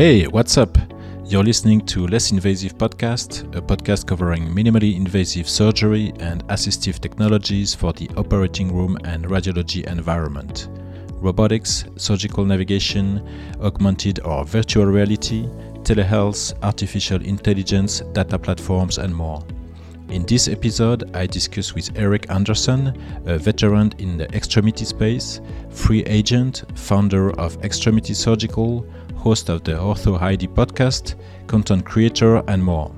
Hey, what's up? You're listening to Less Invasive Podcast, a podcast covering minimally invasive surgery and assistive technologies for the operating room and radiology environment. Robotics, surgical navigation, augmented or virtual reality, telehealth, artificial intelligence, data platforms, and more. In this episode, I discuss with Eric Anderson, a veteran in the extremity space, free agent, founder of Extremity Surgical, host of the Ortho Idea podcast, content creator, and more.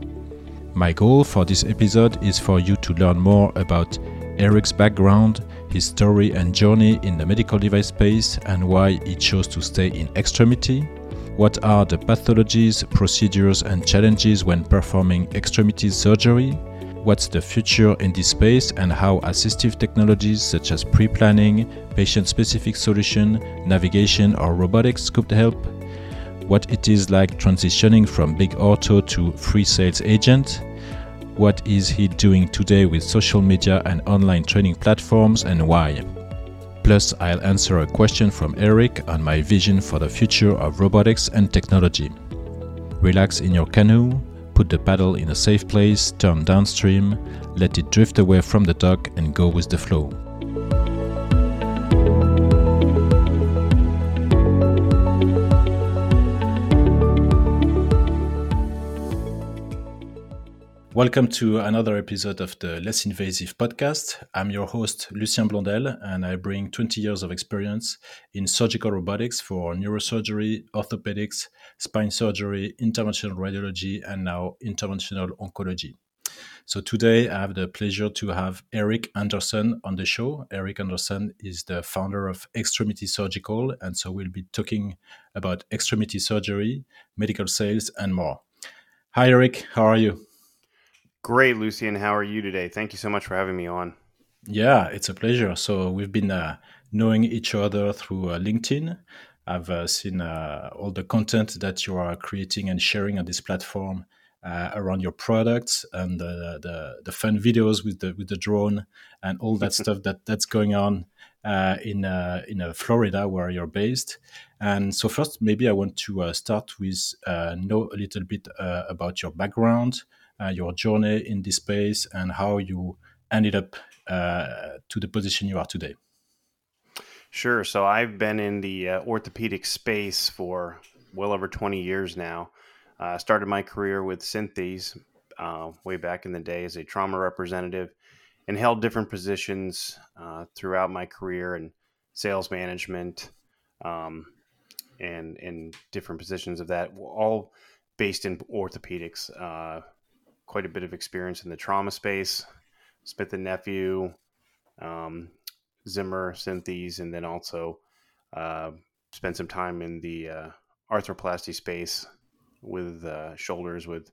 My goal for this episode is for you to learn more about Eric's background, his story and journey in the medical device space, and why he chose to stay in extremity. What are the pathologies, procedures, and challenges when performing extremity surgery? What's the future in this space and how assistive technologies such as pre planning, patient specific solution, navigation, or robotics could help? What it is like transitioning from big ortho to free sales agent, what is he doing today with social media and online training platforms, and why. Plus, I'll answer a question from Eric on my vision for the future of robotics and technology. Relax in your canoe, put the paddle in a safe place, turn downstream, let it drift away from the dock, and go with the flow. Welcome to another episode of the Less Invasive podcast. I'm your host, Lucien Blondel, and I bring 20 years of experience in surgical robotics for neurosurgery, orthopedics, spine surgery, interventional radiology, and now interventional oncology. So today I have the pleasure to have Eric Anderson on the show. Eric Anderson is the founder of Extremity Surgical, and so we'll be talking about extremity surgery, medical sales, and more. Hi, Eric. How are you? Great, Lucien. How are you today? Thank you so much for having me on. Yeah, it's a pleasure. So we've been uh, knowing each other through uh, LinkedIn. I've uh, seen uh, all the content that you are creating and sharing on this platform uh, around your products and the, the, the fun videos with the with the drone and all that stuff that that's going on uh, in in Florida where you're based. And so first, maybe I want to start with know a little bit about your background uh, your journey in this space, and how you ended up uh, to the position you are today. Sure. So I've been in the uh, orthopedic space for well over 20 years now. I started my career with Synthes uh, way back in the day as a trauma representative and held different positions uh, throughout my career in sales management um, and, and different positions of that, all based in orthopedics. Uh, quite a bit of experience in the trauma space. Smith and Nephew, um, Zimmer, Synthes, and then also uh, spent some time in the uh, arthroplasty space with uh, shoulders with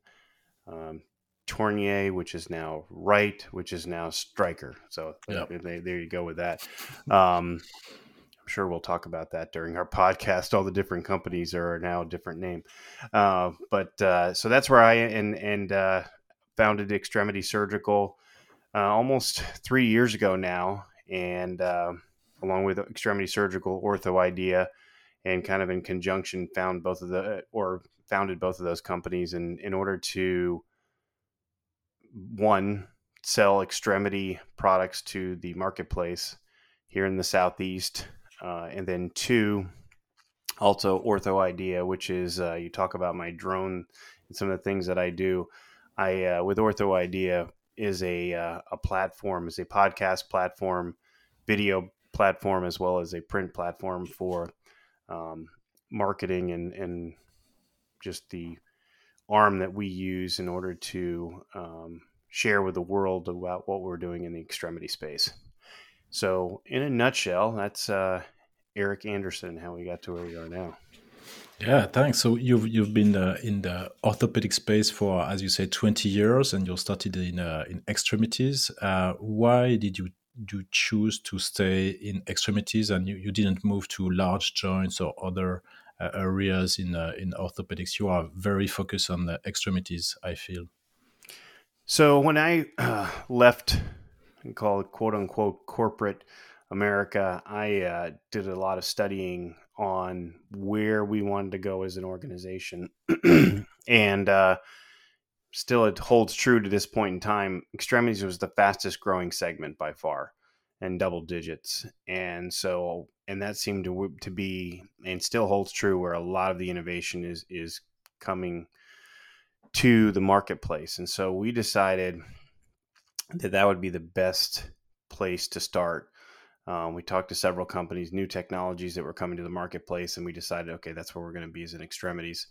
um, Tornier, which is now Wright, which is now Stryker. So yep. they, there you go with that. Um, I'm sure we'll talk about that during our podcast. All the different companies are now a different name, uh, but uh, so that's where I and and uh, founded Extremity Surgical uh, almost three years ago now, and uh, along with Extremity Surgical, Ortho Idea, and kind of in conjunction, found both of the or founded both of those companies in in order to one sell extremity products to the marketplace here in the southeast, uh, and then two also Ortho Idea, which is uh, you talk about my drone and some of the things that I do. I uh, with Ortho Idea is a uh, a platform, is a podcast platform, video platform, as well as a print platform for um, marketing and and just the arm that we use in order to um, share with the world about what we're doing in the extremity space. So, in a nutshell, that's uh, Eric Anderson, how we got to where we are now. Yeah, thanks. So you've you've been uh, in the orthopedic space for, as you say, twenty years, and you started in uh, in extremities. Uh, why did you you choose to stay in extremities, and you, you didn't move to large joints or other uh, areas in uh, in orthopedics? You are very focused on the extremities. I feel. So when I uh, left, call it quote unquote corporate America, I did a lot of studying on where we wanted to go as an organization. and uh, still, it holds true to this point in time. Extremities was the fastest growing segment by far and double digits. And so, and that seemed to, to be and still holds true where a lot of the innovation is, is coming to the marketplace. And so we decided that that would be the best place to start um, we talked to several companies, new technologies that were coming to the marketplace, and we decided, okay, that's where we're going to be as in extremities,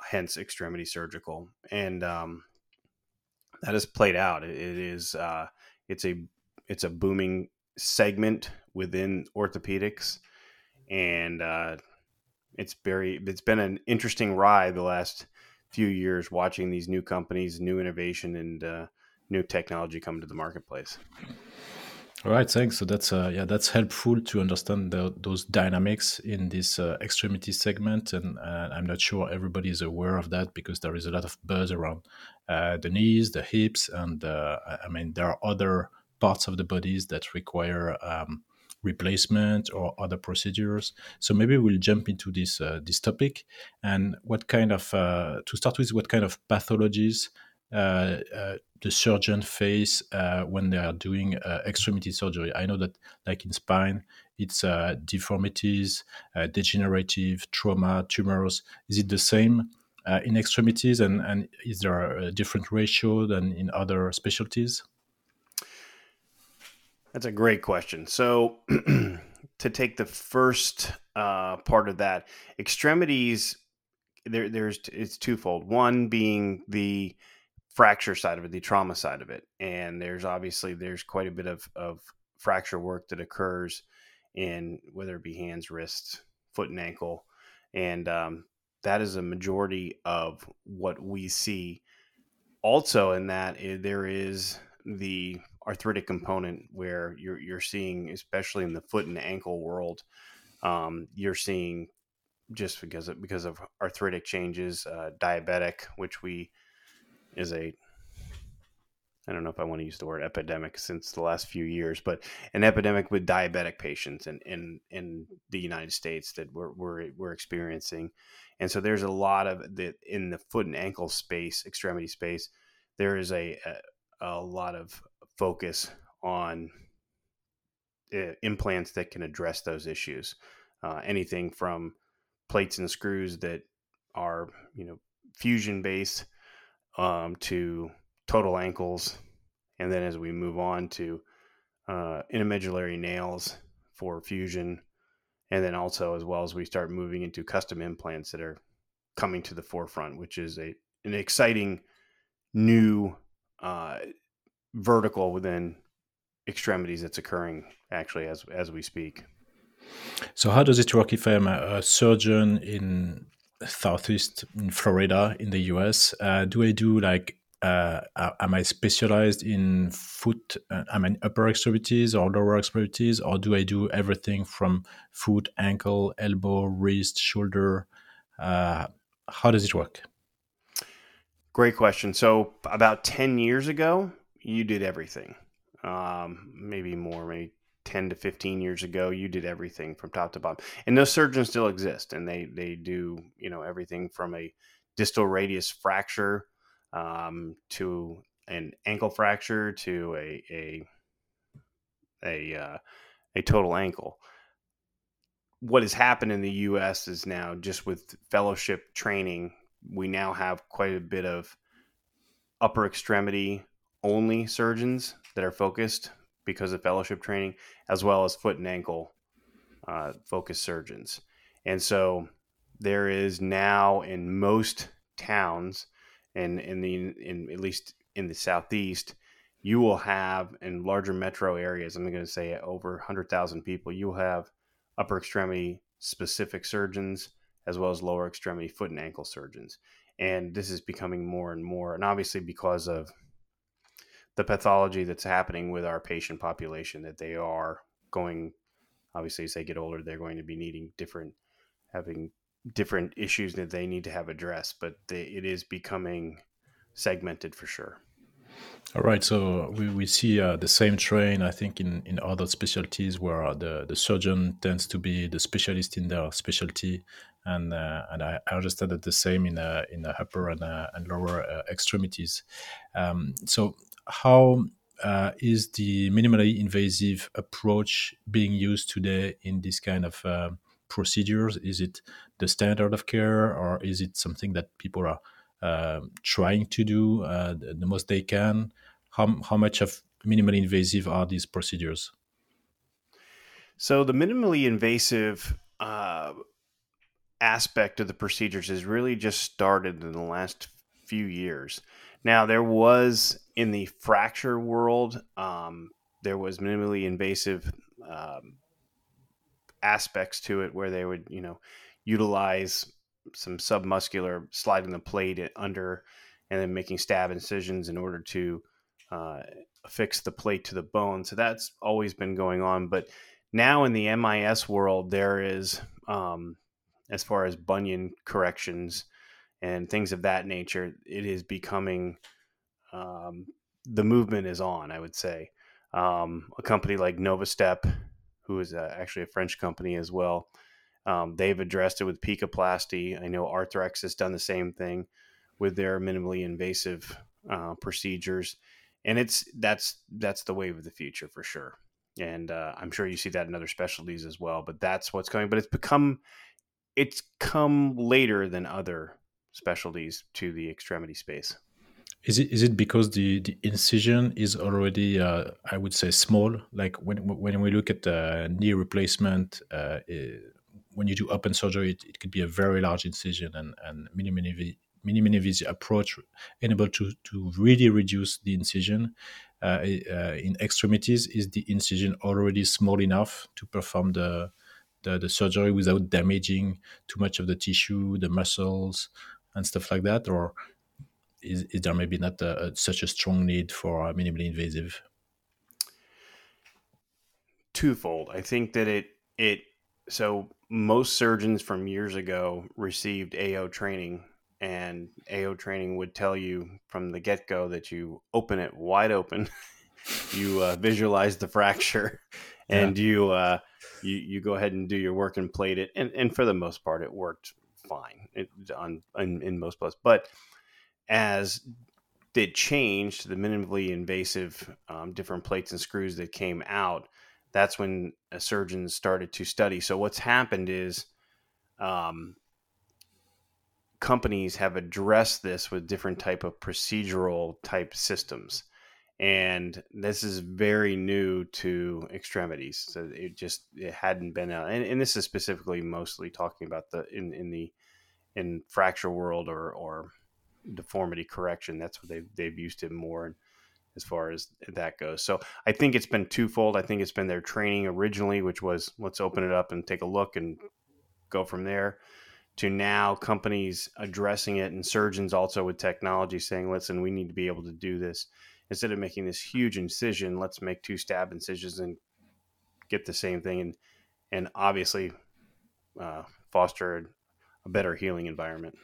hence extremity surgical, and um, that has played out. it, it is uh, it's a it's a booming segment within orthopedics, and uh, it's very it's been an interesting ride the last few years watching these new companies, new innovation, and uh, new technology come to the marketplace. All right, thanks. So that's uh, yeah, that's helpful to understand the, those dynamics in this uh, extremity segment, and uh, I'm not sure everybody is aware of that because there is a lot of buzz around uh, the knees, the hips, and uh, I mean there are other parts of the bodies that require um, replacement or other procedures. So maybe we'll jump into this uh, this topic and what kind of to start with, what kind of pathologies Uh, uh, the surgeon face uh, when they are doing uh, extremity surgery. I know that, like in spine, it's deformities, degenerative trauma, tumors. Is it the same in extremities, and, and is there a different ratio than in other specialties? That's a great question. So, to take the first uh, part of that, extremities, there, there's it's twofold. One being the fracture side of it, the trauma side of it. And there's obviously there's quite a bit of, of fracture work that occurs in whether it be hands, wrists, foot and ankle. And um, that is a majority of what we see. Also, in that eh, there is the arthritic component where you're you're seeing, especially in the foot and ankle world, um, you're seeing just because of, because of arthritic changes, uh, diabetic, which we is a I don't know if I want to use the word epidemic since the last few years, but an epidemic with diabetic patients in, in, in the United States that we're, we're, we're experiencing. And so there's a lot of the in the foot and ankle space, extremity space, there is a, a, a lot of focus on uh, implants that can address those issues. Uh, anything from plates and screws that are, you know, fusion based um, to total ankles, and then as we move on to uh, intramedullary nails for fusion, and then also as well as we start moving into custom implants that are coming to the forefront, which is a an exciting new uh, vertical within extremities that's occurring actually as as we speak. So how does it work if I'm a surgeon in southeast in Florida in the US. Uh, do I do like uh, am I specialized in foot? Uh, I mean upper extremities or lower extremities, or do I do everything from foot, ankle, elbow, wrist, shoulder? Uh, how does it work? Great question. So about ten years ago, you did everything. Um, maybe more, maybe 10 to 15 years ago you did everything from top to bottom. And those surgeons still exist and they they do you know everything from a distal radius fracture um, to an ankle fracture to a a a, uh, a total ankle. What has happened in the US is now just with fellowship training we now have quite a bit of upper extremity only surgeons that are focused because of fellowship training, as well as foot and ankle uh, focused surgeons. And so there is now in most towns, and in the in at least in the southeast, you will have in larger metro areas. I'm going to say over 100,000 people. You will have upper extremity specific surgeons as well as lower extremity foot and ankle surgeons. And this is becoming more and more, and obviously because of the pathology that's happening with our patient population that they are going obviously as they get older they're going to be needing different having different issues that they need to have addressed but they, it is becoming segmented for sure All right, so we, we see uh, the same trend, I think, in, in other specialties where the, the surgeon tends to be the specialist in their specialty, and uh, and I, I understand that the same in uh, in the upper and, uh, and lower uh, extremities. Um, so how uh, is the minimally invasive approach being used today in this kind of uh, procedures? Is it the standard of care, or is it something that people are uh, trying to do uh, the, the, most they can. How, how much of minimally invasive are these procedures? So the minimally invasive uh, aspect of the procedures has really just started in the last few years. Now there was in the fracture world, um, there was minimally invasive um, aspects to it where they would, you know, utilize some submuscular sliding the plate under and then making stab incisions in order to uh, affix the plate to the bone. So that's always been going on. But now in the MIS world, there is, um, as far as bunion corrections and things of that nature, it is becoming um, the movement is on, I would say. Um, a company like Novastep, who is uh, actually a French company as well, um, they've addressed it with PECAplasty. I know Arthrex has done the same thing with their minimally invasive uh, procedures, and it's that's that's the wave of the future for sure. And uh, I'm sure you see that in other specialties as well. But that's what's coming. But it's become it's come later than other specialties to the extremity space. Is it is it because the, the incision is already uh, I would say small? Like when when we look at the knee replacement, uh, when you do open surgery, it, it could be a very large incision and, and minimally invasive approach enable to, to really reduce the incision. Uh, uh, in extremities, is the incision already small enough to perform the, the, the surgery without damaging too much of the tissue, the muscles, and stuff like that? Or is, is there maybe not a, a, such a strong need for minimally invasive? Twofold. I think that it it so most surgeons from years ago received AO training, and AO training would tell you from the get go that you open it wide open, you uh, visualize the fracture, and yeah. you uh, you you go ahead and do your work and plate it, and and for the most part, it worked fine on in, in most places. But as it changed, the minimally invasive um, different plates and screws that came out that's when surgeons started to study. So what's happened is um, companies have addressed this with different type of procedural type systems and this is very new to extremities so it just it hadn't been out and, and this is specifically mostly talking about the in, in the in fracture world or or deformity correction that's what they've, they've used it more as far as that goes. So I think it's been twofold. I think it's been their training originally, which was let's open it up and take a look and go from there, to now companies addressing it and surgeons also with technology saying, listen, we need to be able to do this. Instead of making this huge incision, let's make two stab incisions and get the same thing and and obviously uh, foster a better healing environment.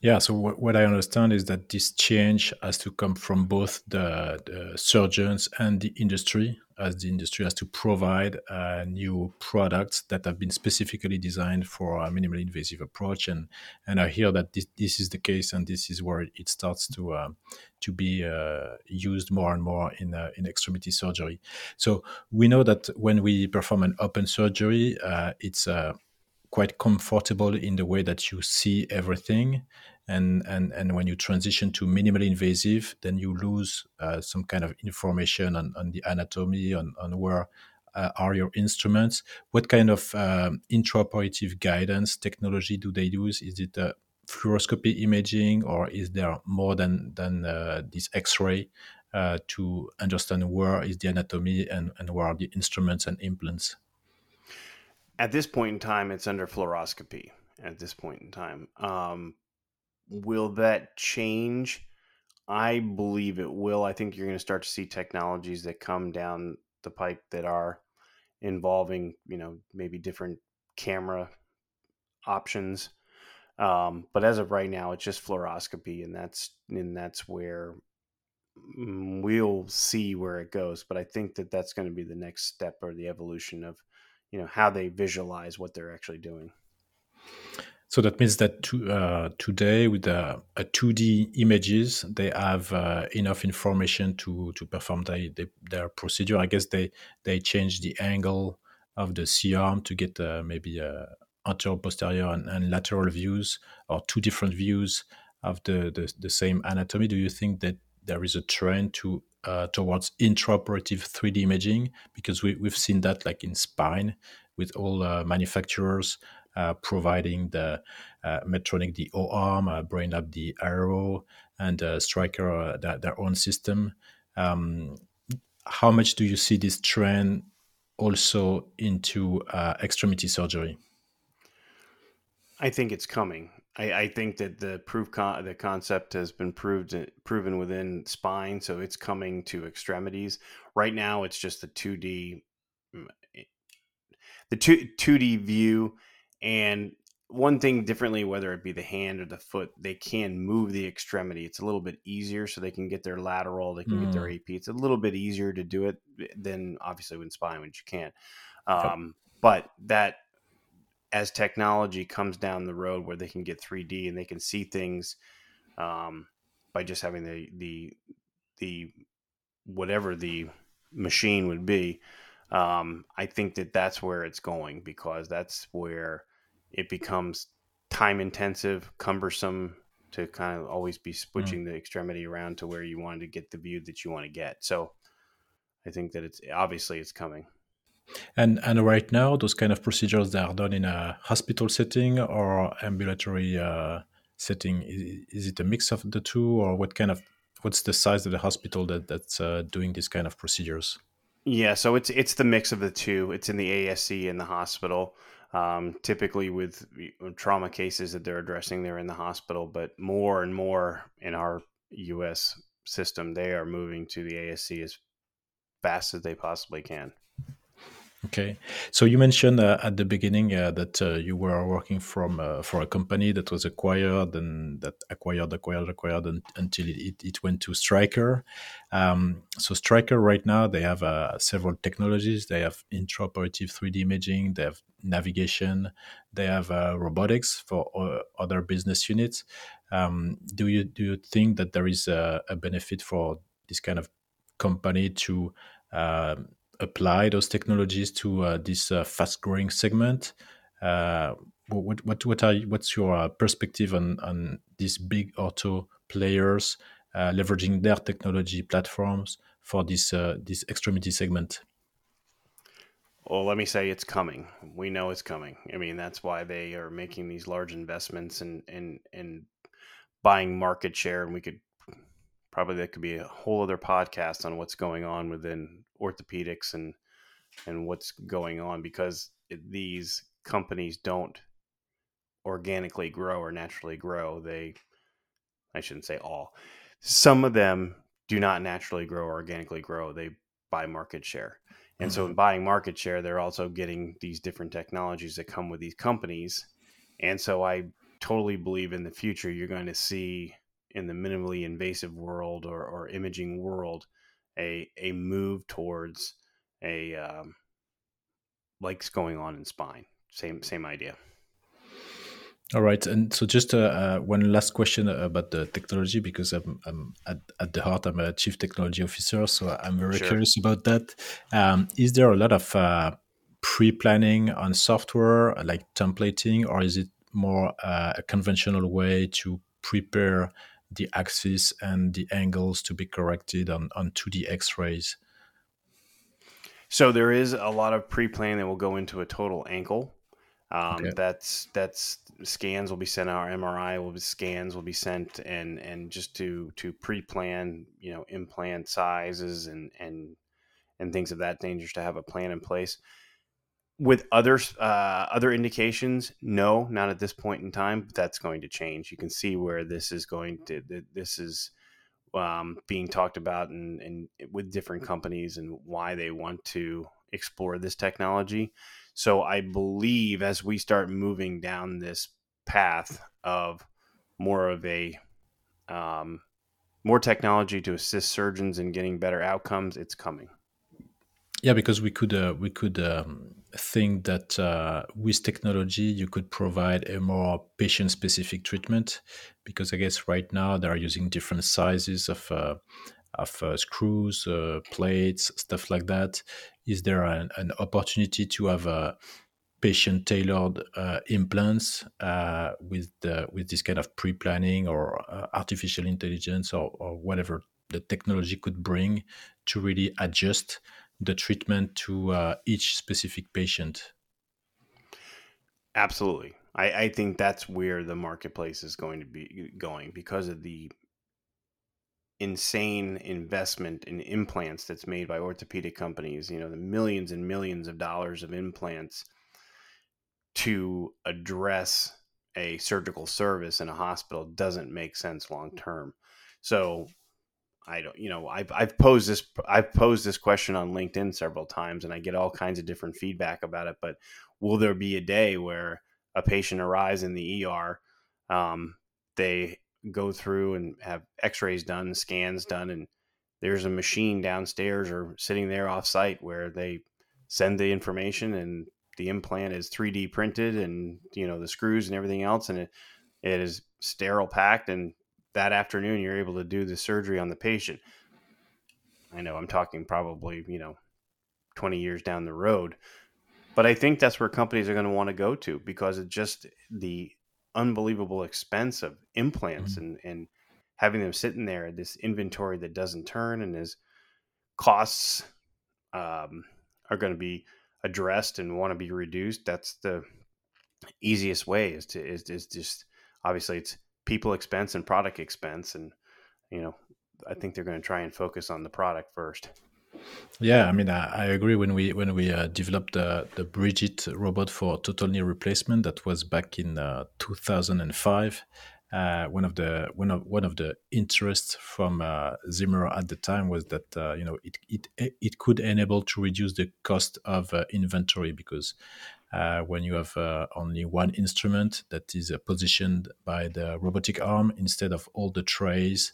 Yeah, so what, what I understand is that this change has to come from both the, the surgeons and the industry, as the industry has to provide uh, new products that have been specifically designed for a minimally invasive approach. And and I hear that this, this is the case, and this is where it starts to uh, to be uh, used more and more in uh, in extremity surgery. So we know that when we perform an open surgery, uh, it's uh, quite comfortable in the way that you see everything. And and and when you transition to minimally invasive then you lose uh, some kind of information on, on the anatomy on, on where uh, are your instruments. What kind of um, intraoperative guidance technology do they use? Is it a fluoroscopy imaging or is there more than than uh, this x-ray uh, to understand where is the anatomy and, and where are the instruments and implants at this point in time, it's under fluoroscopy. At this point in time, um, will that change? I believe it will. I think you're going to start to see technologies that come down the pipe that are involving, you know, maybe different camera options. Um, but as of right now, it's just fluoroscopy, and that's and that's where mm, we'll see where it goes. But I think that that's going to be the next step or the evolution of, you know, how they visualize what they're actually doing. So that means that to, uh, today, with a, a 2D images, they have uh, enough information to to perform the, the, their procedure. I guess they they change the angle of the C arm to get uh, maybe a anterior, posterior, and, and, lateral views or two different views of the, the, the same anatomy. Do you think that there is a trend to uh, towards intraoperative 3D imaging because we, we've seen that like in spine with all uh, manufacturers uh, providing the uh, Medtronic the O arm, uh, Brainlab the Airo, and Stryker their, their, own system. Um, how much do you see this trend also into extremity surgery? I think it's coming. I, I, think that the proof con- the concept has been proved proven within spine, so it's coming to extremities. Right now, it's just the two D, mm, eh, the two two D view and one thing differently, whether it be the hand or the foot, they can move the extremity. It's a little bit easier, so they can get their lateral, they can mm. get their mm. AP. It's a little bit easier to do it than obviously with spine, which you can't. Um, But that, as technology comes down the road where they can get 3D and they can see things um, by just having the the the whatever the machine would be, um, I think that that's where it's going because that's where it becomes time intensive, cumbersome to kind of always be hmm. switching mm. the extremity around to where you want to get the view that you want to get. So I think that it's obviously it's coming. And and right now, those kind of procedures that are done in a hospital setting or ambulatory uh, setting. Is, is, it a mix of the two, or what kind of what's the size of the hospital that that's uh, doing these kind of procedures? Yeah, so it's it's the mix of the two. It's in the ASC in the hospital. Um, typically, with trauma cases that they're addressing, they're in the hospital, but more and more in our U.S. system, they are moving to the ASC as fast as they possibly can. Okay, so you mentioned uh, at the beginning uh, that uh, you were working from uh, for a company that was acquired and that acquired, acquired, acquired and, until it, it went to Stryker. Um, so Stryker right now they have uh, several technologies. They have intraoperative 3D imaging. They have navigation. They have uh, robotics for other business units. Um, do you do you think that there is a, a benefit for this kind of company to um, apply those technologies to uh, this uh, fast growing segment? Uh, what what what are what's your perspective on on these big ortho players leveraging their technology platforms for this this extremity segment? Well, let me say it's coming. We know it's coming. I mean, that's why they are making these large investments and and and buying market share. And we could probably that could be a whole other podcast on what's going on within orthopedics and and what's going on because these companies don't organically grow or naturally grow. They, I shouldn't say all. Some of them do not naturally grow or organically grow. They buy market share. And mm-hmm. so in buying market share, they're also getting these different technologies that come with these companies. And so I totally believe in the future you're going to see in the minimally invasive world or, or imaging world a a move towards a um, like's going on in spine. Same same idea. All right, and so just uh, uh, one last question about the technology because I'm, I'm at, at, the heart I'm a chief technology officer, so I'm very sure. curious about that. Um, is there a lot of uh, pre-planning on software like templating, or is it more uh, a conventional way to prepare the axis and the angles to be corrected on, on 2D x-rays? So there is a lot of pre-planning that will go into a total ankle. Um, okay. That's that's scans will be sent out. MRI will be scans will be sent, and and just to to pre-plan, you know, implant sizes and and and things of that nature to have a plan in place with other uh, other indications, no, not at this point in time. But that's going to change. You can see where this is going to. This is um, being talked about and, and with different companies and why they want to explore this technology. So I believe as we start moving down this path of more of a um, more technology to assist surgeons in getting better outcomes. It's coming. Yeah, because we could uh, we could um, think that uh, with technology you could provide a more patient specific treatment because I guess right now they are using different sizes of uh, of uh, screws, uh, plates, stuff like that. Is there an, an opportunity to have a patient tailored uh, implants uh, with the, with this kind of pre planning or uh, artificial intelligence or, or whatever the technology could bring to really adjust the treatment to uh, each specific patient. Absolutely. I, I think that's where the marketplace is going to be going because of the insane investment in implants that's made by orthopedic companies, you know, the millions and millions of dollars of implants to address a surgical service in a hospital doesn't make sense long term. So I don't, you know, I've, I've posed this, I've posed this question on LinkedIn several times and I get all kinds of different feedback about it, but will there be a day where a patient arrives in the ER, um, they go through and have x-rays done, scans done, and there's a machine downstairs or sitting there off site where they send the information and the implant is 3D printed and you know the screws and everything else, and it it is sterile packed. And that afternoon, you're able to do the surgery on the patient. I know I'm talking probably you know 20 years down the road, but I think that's where companies are going to want to go to because it's just the unbelievable expense of implants mm-hmm. and and having them sitting there this inventory that doesn't turn and is costs um, are going to be addressed and want to be reduced, that's the easiest way is to is, is just obviously it's people expense and product expense and you know I think they're going to try and focus on the product first. Yeah, I mean, I, I agree. When we when we uh, developed the the BRIGIT robot for total knee replacement, that was back in uh, 2005 uh, one of the one of one of the interests from uh, Zimmer at the time was that uh, you know it, it it could enable to reduce the cost of uh, inventory because uh, when you have uh, only one instrument that is positioned by the robotic arm instead of all the trays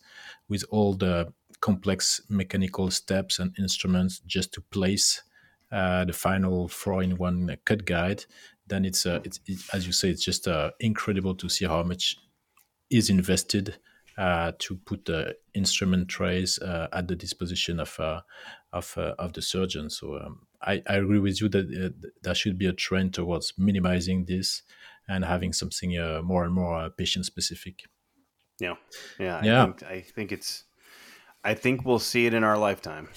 with all the complex mechanical steps and instruments just to place the final four-in-one cut guide, then it's, it's it, as you say, it's just incredible to see how much is invested uh, to put the instrument trays uh, at the disposition of uh, of, uh, of the surgeon. So um, I, I agree with you that uh, there should be a trend towards minimizing this and having something uh, more and more patient specific. Yeah, yeah, I yeah. Think, I think it's. I think we'll see it in our lifetime.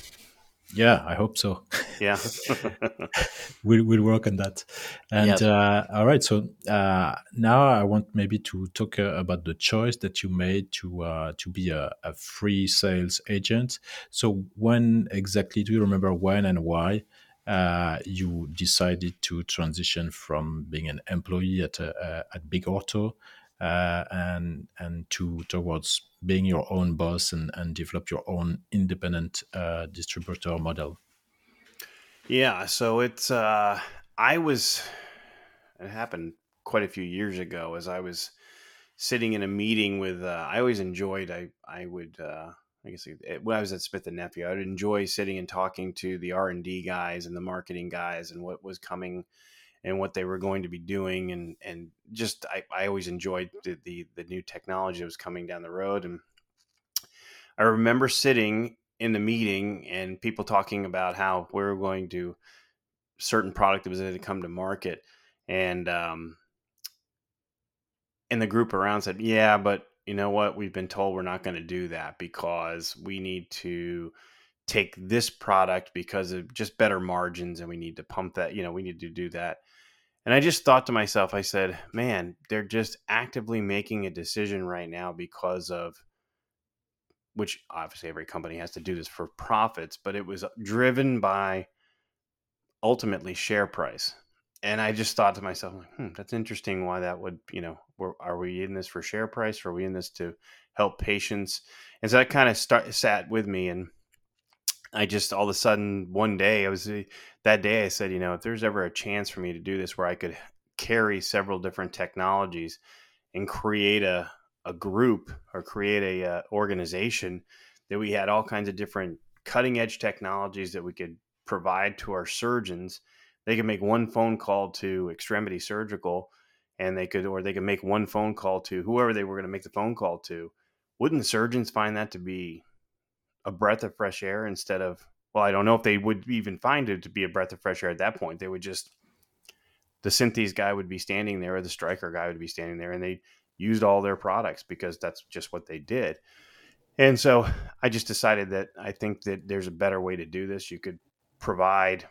Yeah, I hope so. Yeah, we'll we'll work on that. And uh, all right, so uh, now I want maybe to talk uh, about the choice that you made to uh, to be a, a, free sales agent. So when exactly do you remember when and why? Uh, you decided to transition from being an employee at a, at Big Ortho uh, and and to towards being your own boss and, and develop your own independent uh, distributor model? Yeah, so it's uh, I was it happened quite a few years ago as I was sitting in a meeting with uh, I always enjoyed I I would uh, I guess when I was at Smith and Nephew I would enjoy sitting and talking to the R and D guys and the marketing guys and what was coming and what they were going to be doing and and just I, I always enjoyed the, the, the new technology that was coming down the road. And I remember sitting in the meeting and people talking about how we are going to certain product that was going to come to market. And um and the group around said yeah but you know what we've been told we're not going to do that because we need to take this product because of just better margins and we need to pump that you know we need to do that and I just thought to myself, I said, man, they're just actively making a decision right now because of which obviously every company has to do this for profits, but it was driven by ultimately share price. And I just thought to myself, hmm, that's interesting why that would, you know, are we in this for share price? Or are we in this to help patients? And so that kind of start, sat with me. And I just all of a sudden one day I was that day I said, you know, if there's ever a chance for me to do this where I could carry several different technologies and create a a group or create a uh, organization that we had all kinds of different cutting edge technologies that we could provide to our surgeons. They could make one phone call to Extremity Surgical, and they could, or they could make one phone call to whoever they were going to make the phone call to. Wouldn't surgeons find that to be a breath of fresh air instead of? Well, I don't know if they would even find it to be a breath of fresh air at that point. They would just the Synthes guy would be standing there, or the Stryker guy would be standing there, and they used all their products because that's just what they did. And so I just decided that I think that there's a better way to do this. You could provide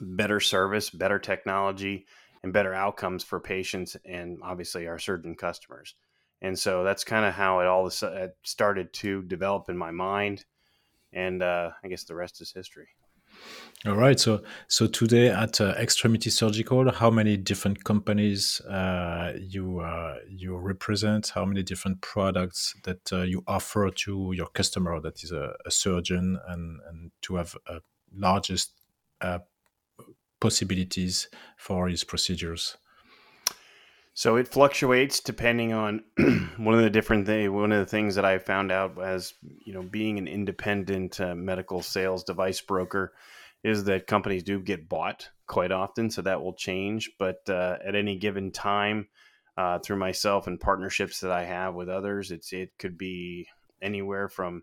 better service, better technology, and better outcomes for patients and obviously our surgeon customers. And so that's kind of how it all started to develop in my mind. And uh, I guess the rest is history. All right. So, so today at uh, Extremity Surgical, how many different companies uh, you uh, you represent? How many different products that uh, you offer to your customer that is a, a surgeon, and and to have a largest uh, possibilities for his procedures? So it fluctuates depending on one of the different things. One of the things that I found out as you know being an independent uh, medical sales device broker is that companies do get bought quite often, so that will change. But uh, at any given time, uh, through myself and partnerships that I have with others, it's it could be anywhere from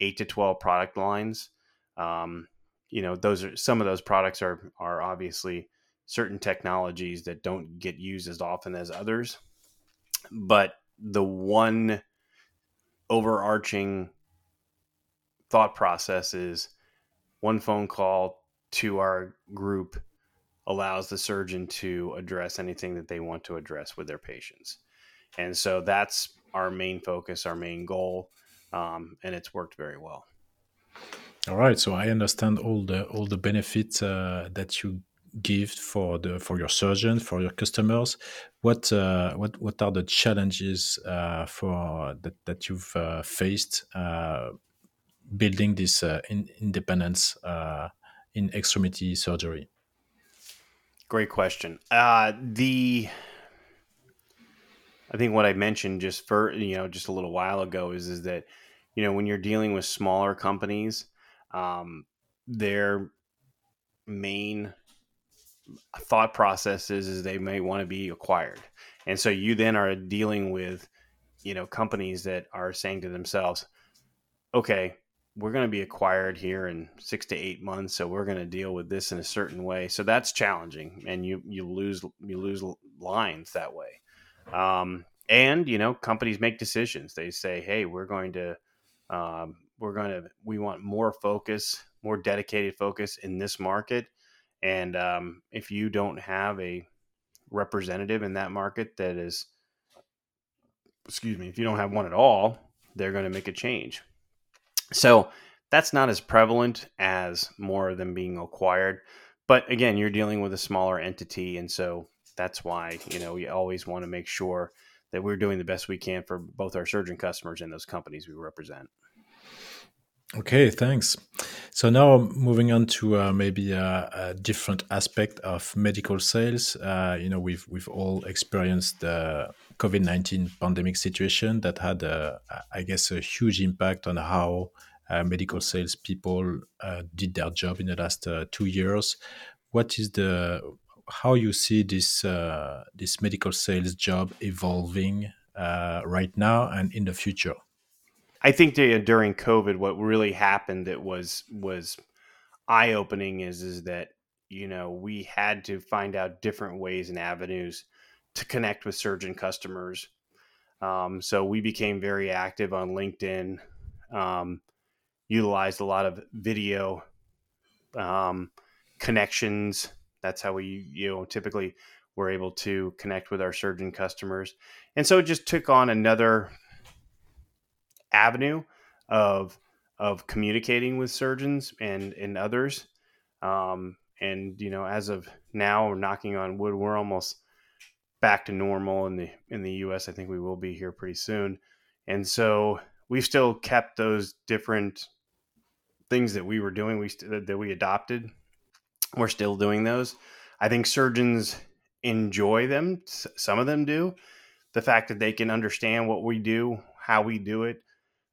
eight to twelve product lines. Um, you know, those are some of those products are are obviously certain technologies that don't get used as often as others, but the one overarching thought process is one phone call to our group allows the surgeon to address anything that they want to address with their patients. And so that's our main focus, our main goal, um, and it's worked very well. All right, so I understand all the all the benefits uh, that you give for the for your surgeon for your customers. What uh, what what are the challenges uh, for that that you've uh, faced uh, building this uh, in, independence in extremity surgery? Great question. The I think what I mentioned just for you know just a little while ago is is that you know when you're dealing with smaller companies, um, their main thought process is, is they may want to be acquired, and so you then are dealing with you know companies that are saying to themselves, okay, we're going to be acquired here in six to eight months, so we're going to deal with this in a certain way. So that's challenging, and you you lose you lose lines that way. Um, and you know, companies make decisions. They say, "Hey, we're going to um, we're going to we want more focus, more dedicated focus in this market." And um, if you don't have a representative in that market that is, excuse me, if you don't have one at all, they're going to make a change. So that's not as prevalent as more of them being acquired. But again, you're dealing with a smaller entity. And so that's why, you know, we always want to make sure that we're doing the best we can for both our surgeon customers and those companies we represent. Okay, thanks. So now moving on to uh, maybe a, a, different aspect of medical sales. Uh, you know, we've we've all experienced the COVID nineteen pandemic situation that had, a, I guess, a huge impact on how uh, medical sales people uh, did their job in the last uh, two years. What is the how you see this uh, this medical sales job evolving right now and in the future? I think during COVID, what really happened that was was eye opening is is that you know we had to find out different ways and avenues to connect with surgeon customers. Um, so we became very active on LinkedIn, um, utilized a lot of video um, connections. That's how we you know typically were able to connect with our surgeon customers, and so it just took on another avenue of of communicating with surgeons and and others. Um, and you know, as of now, we're knocking on wood. We're almost back to normal in the in the U.S. I think we will be here pretty soon. And so we've still kept those different things that we were doing. We st- that we adopted. We're still doing those. I think surgeons enjoy them. Some of them do the fact that they can understand what we do, how we do it,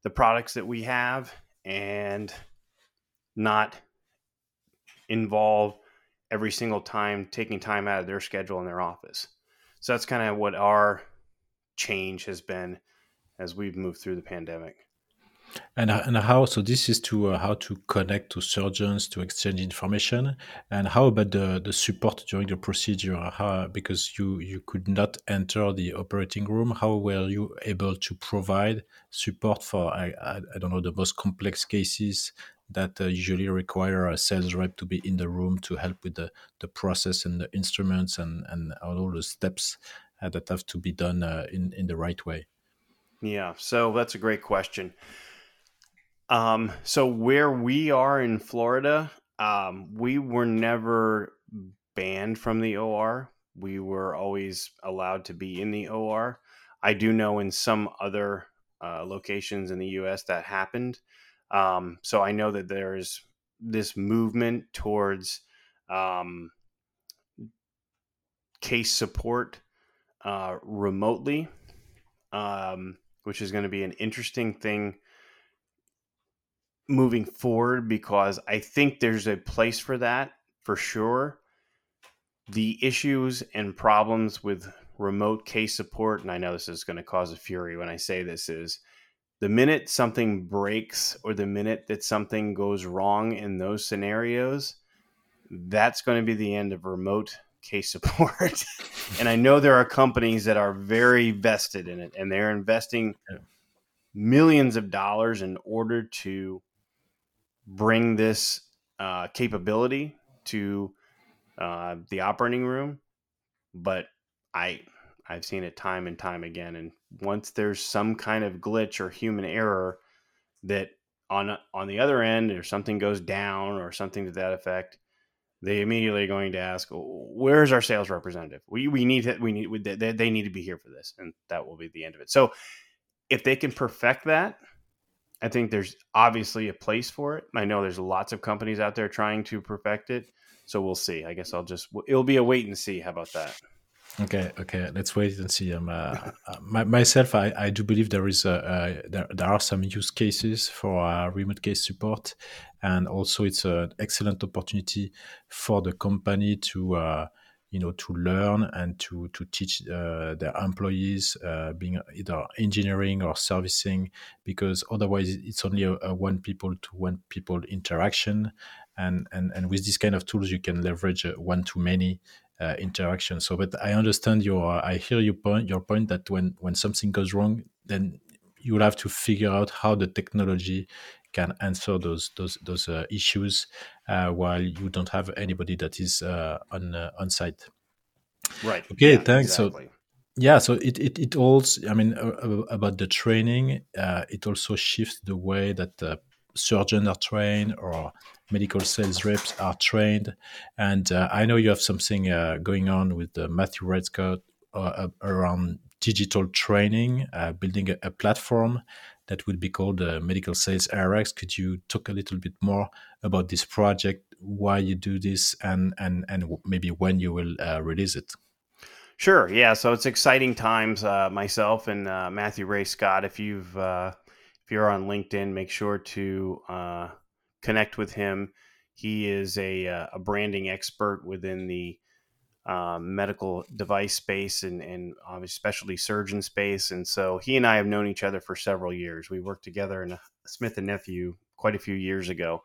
the products that we have, and not involve every single time taking time out of their schedule in their office. So that's kind of what our change has been as we've moved through the pandemic. And, and how so this is to uh, how to connect to surgeons to exchange information and how about the, the support during the procedure how, because you you could not enter the operating room how were you able to provide support for I, I, I don't know the most complex cases that uh, usually require a sales rep to be in the room to help with the, the process and the instruments and, and all the steps uh, that have to be done uh, in, in the right way? Yeah, so that's a great question. Um, so where we are in Florida, um, we were never banned from the OR. We were always allowed to be in the OR. I do know in some other uh, locations in the U.S. that happened. Um, so I know that there's this movement towards um, case support uh, remotely, um, which is going to be an interesting thing moving forward because I think there's a place for that for sure. The issues and problems with remote case support, and I know this is going to cause a fury when I say this, is the minute something breaks or the minute that something goes wrong in those scenarios, that's going to be the end of remote case support. and I know there are companies that are very vested in it and they're investing millions of dollars in order to bring this uh, capability to uh, the operating room. But I I've seen it time and time again. And once there's some kind of glitch or human error that on on the other end or something goes down or something to that effect, they immediately are going to ask, "Where's our sales representative? We we need to, we need they, they need to be here for this," and that will be the end of it. So if they can perfect that, I think there's obviously a place for it. I know there's lots of companies out there trying to perfect it, so we'll see. I guess I'll just it'll be a wait and see. How about that? Okay, okay. Let's wait and see. Um, uh, uh, my, myself, I, I do believe there is a, there, there are some use cases for uh, remote case support, and also it's an excellent opportunity for the company to uh, you know to learn and to to teach uh, their employees uh, being either engineering or servicing because otherwise it's only a, a one people to one people interaction and and and with this kind of tools you can leverage one to many uh, interaction. So, but I understand your, I hear your point, your point that when when something goes wrong, then you will have to figure out how the technology can answer those those those uh, issues uh, while you don't have anybody that is uh, on uh, on site. Right. Okay. Yeah, thanks. Exactly. So. Yeah, so it, it, it also, I mean, about the training, uh, it also shifts the way that surgeons are trained or medical sales reps are trained. And uh, I know you have something uh, going on with uh, Matthew Ray Scott uh, around digital training, uh, building a, a, platform that would be called uh, Medical Sales RX. Could you talk a little bit more about this project, why you do this, and and and maybe when you will uh, release it? Sure. Yeah. So it's exciting times. Uh, myself and uh, Matthew Ray Scott. If you've if you're on LinkedIn, make sure to connect with him. He is a, uh, a branding expert within the um, medical device space and, and especially surgeon space. And so he and I have known each other for several years. We worked together in a Smith and Nephew quite a few years ago.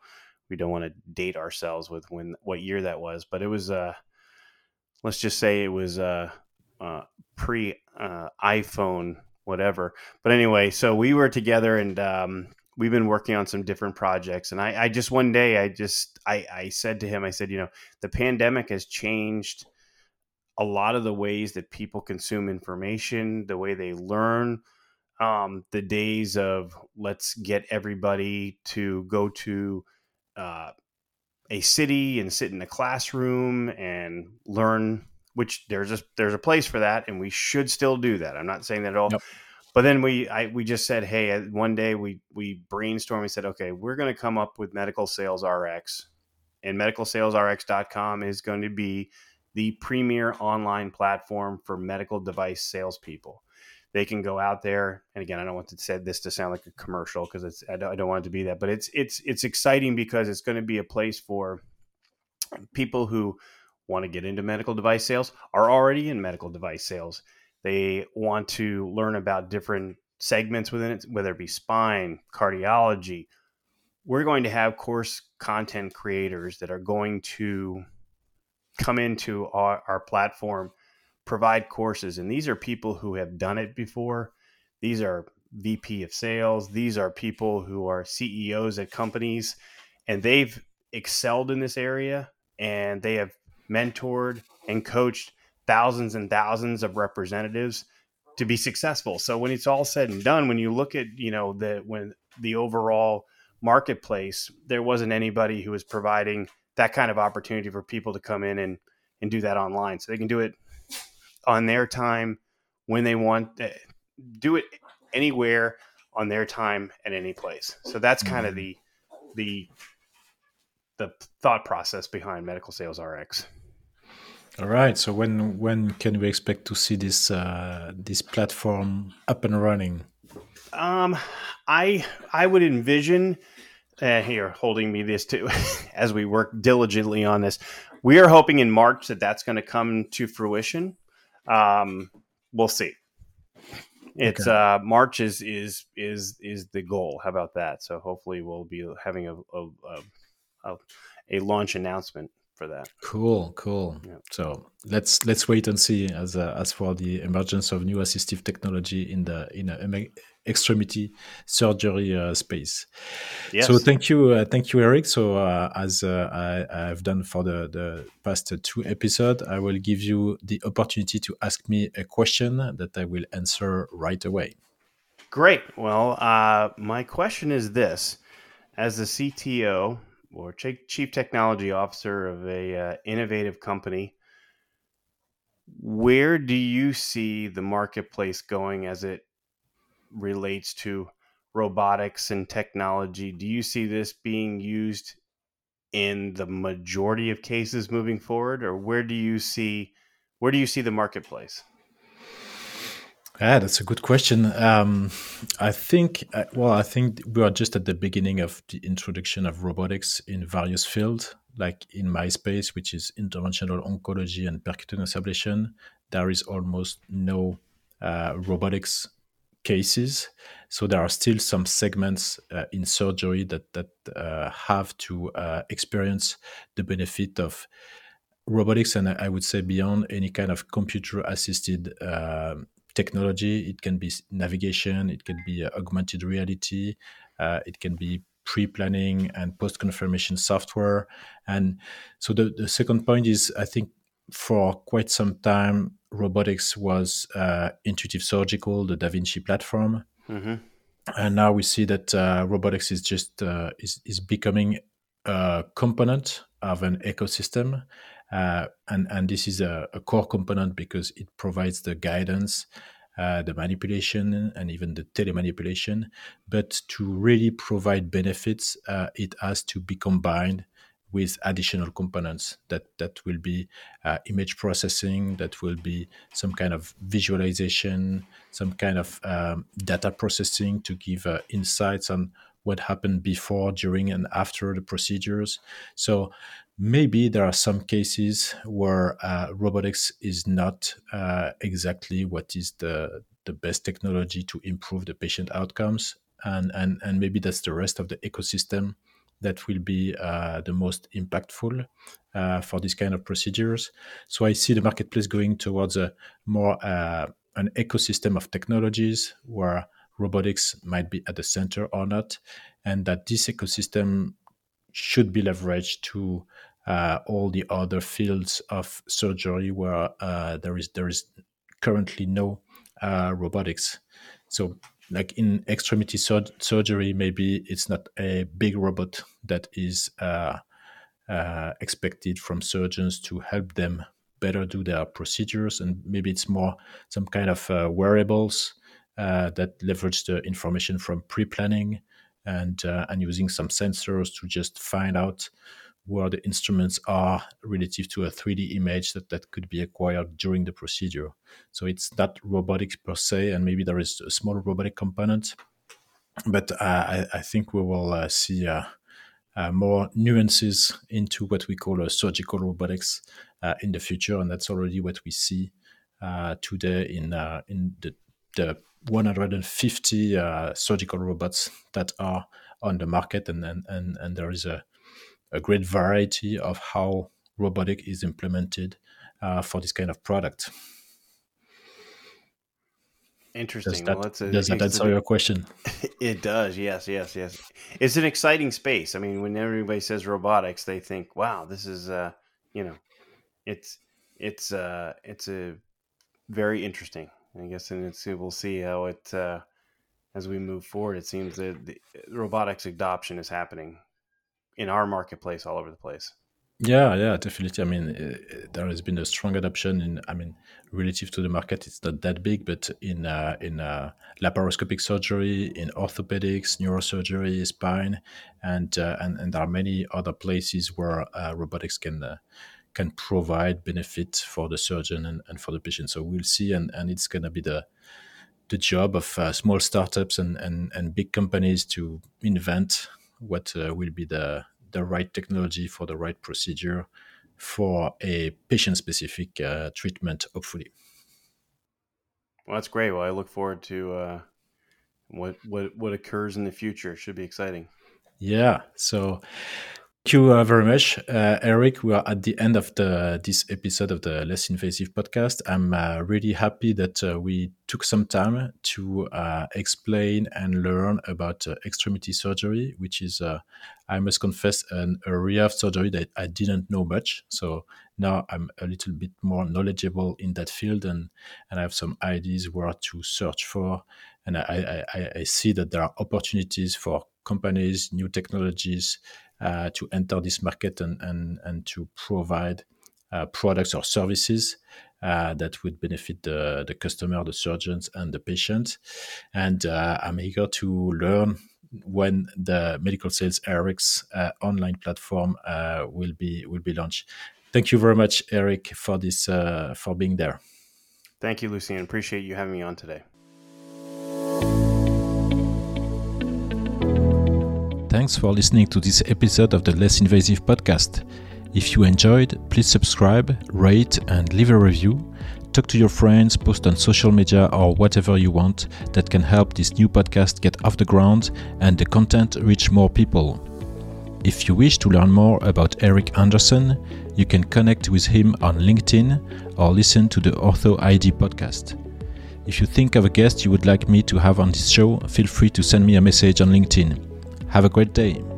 We don't want to date ourselves with when what year that was, but it was uh, let's just say it was uh, uh pre uh, iPhone whatever. But anyway, so we were together and um, we've been working on some different projects and I, I, just one day i just I, I said to him i said you know the pandemic has changed a lot of the ways that people consume information the way they learn um, the days of let's get everybody to go to uh, a city and sit in a classroom and learn which there's a there's a place for that and we should still do that. I'm not saying that at all. Yep. But then we I, we just said hey uh, one day we we brainstormed and said okay we're going to come up with medical sales rx and medicalsalesrx.com is going to be the premier online platform for medical device salespeople. They can go out there and again i don't want to say this to sound like a commercial because it's I don't, I don't want it to be that but it's it's it's exciting because it's going to be a place for people who want to get into medical device sales are already in medical device sales. They want to learn about different segments within it whether it be spine cardiology. We're going to have course content creators that are going to come into our, our platform provide courses. And these are people who have done it before. These are vp of sales. These are people who are ceos at companies. And they've excelled in this area. And they have mentored and coached thousands and thousands of representatives to be successful. So when it's all said and done when you look at you know the when the overall marketplace there wasn't anybody who was providing that kind of opportunity for people to come in and and do that online. So they can do it on their time when they want eh, do it anywhere on their time at any place. So that's kind of mm-hmm. the the the thought process behind medical sales rx. All right. So when when can we expect to see this uh, this platform up and running? Um i i would envision uh, here holding me this too as we work diligently on this we are hoping in march that that's going to come to fruition um, we'll see. It's okay. uh, March is is is is the goal. How about that? So hopefully we'll be having a a, a, a launch announcement for that. Cool, cool. Yeah. So let's let's wait and see as uh, as for the emergence of new assistive technology in the in a, extremity surgery uh, space. Yes. So thank you, uh, thank you, Eric. So uh, as uh, I, have done for the, the past two episodes, I will give you the opportunity to ask me a question that I will answer right away. Great. Well, uh, my question is this: as the CTO or Chief Technology Officer of a uh, innovative company. Where do you see the marketplace going as it relates to robotics and technology. Do you see this being used in the majority of cases moving forward, or where do you see where do you see the marketplace? Yeah, that's a good question. Um, I think, uh, well, I think we are just at the beginning of the introduction of robotics in various fields. Like in my space, which is interventional oncology and percutaneous ablation, there is almost no uh, robotics cases. So there are still some segments uh, in surgery that that uh, have to uh, experience the benefit of robotics, and I would say beyond any kind of computer-assisted um, technology. It can be navigation, it can be uh, augmented reality, uh, it can be pre-planning and post-confirmation software. And so the, the second point is, I think for quite some time, robotics was uh, intuitive surgical, the Da Vinci platform, mm-hmm. and now we see that uh, robotics is just uh, is is becoming a component of an ecosystem, uh, and and this is a, a, core component because it provides the guidance. Uh, the manipulation and even the telemanipulation, but to really provide benefits, uh, it has to be combined with additional components that that will be uh, image processing, that will be some kind of visualization, some kind of um, data processing to give uh, insights on what happened before, during, and after the procedures. So maybe there are some cases where uh, robotics is not uh, exactly what is the the best technology to improve the patient outcomes, and and and maybe that's the rest of the ecosystem that will be uh, the most impactful uh, for this kind of procedures. So I see the marketplace going towards a more uh, an ecosystem of technologies where robotics might be at the center or not, and that this ecosystem should be leveraged to uh, all the other fields of surgery where uh, there is there is currently no uh, robotics. So like in extremity sur- surgery, maybe it's not a big robot that is uh, uh, expected from surgeons to help them better do their procedures, and maybe it's more some kind of uh, wearables that leverage the information from pre-planning and uh, and using some sensors to just find out where the instruments are relative to a 3D image that, that could be acquired during the procedure. So it's not robotics per se, and maybe there is a small robotic component, but uh, I, I, think we will uh, see uh, uh, more nuances into what we call a surgical robotics uh, in the future, and that's already what we see uh, today in in the, the 150 surgical robots that are on the market, and and and, and there is a a great variety of how robotic is implemented uh, for this kind of product. Interesting. Does that, well, a, does that answer your question? It does. Yes, yes, yes. It's an exciting space. I mean, when everybody says robotics, they think, "Wow, this is uh, you know, it's it's uh, it's a very interesting." I guess, and it's we'll see how it uh, as we move forward. It seems that the robotics adoption is happening in our marketplace all over the place. Yeah, yeah, definitely. I mean, uh, there has been a strong adoption in. I mean, relative to the market, it's not that big, but in uh, in uh, laparoscopic surgery, in orthopedics, neurosurgery, spine, and uh, and and there are many other places where uh, robotics can uh, can provide benefit for the surgeon and, and for the patient. So we'll see, and and it's going to be the the job of small startups and, and and big companies to invent what will be the the right technology for the right procedure for a patient specific uh, treatment, hopefully. Well, that's great. Well, I look forward to uh, what what what occurs in the future. It should be exciting. Yeah. So Thank you uh, very much, uh, Eric. We are at the end of the this episode of the Less Invasive podcast. I'm uh, really happy that uh, we took some time to uh, explain and learn about uh, extremity surgery, which is, I must confess, an area of surgery that I didn't know much. So now I'm a little bit more knowledgeable in that field, and and I have some ideas where to search for. And I, I, I see that there are opportunities for companies, new technologies to enter this market and, and, and to provide uh, products or services uh, that would benefit the, the customer, the surgeons, and the patient. And uh, I'm eager to learn when the Medical Sales Rx uh, online platform uh, will be will be launched. Thank you very much, Eric, for this for being there. Thank you, Lucien. Appreciate you having me on today. Thanks for listening to this episode of the Less Invasive podcast. If you enjoyed, please subscribe, rate, and leave a review. Talk to your friends, post on social media, or whatever you want that can help this new podcast get off the ground and the content reach more people. If you wish to learn more about Eric Anderson, you can connect with him on LinkedIn or listen to the Ortho Idea podcast. If you think of a guest you would like me to have on this show, feel free to send me a message on LinkedIn. Have a great day.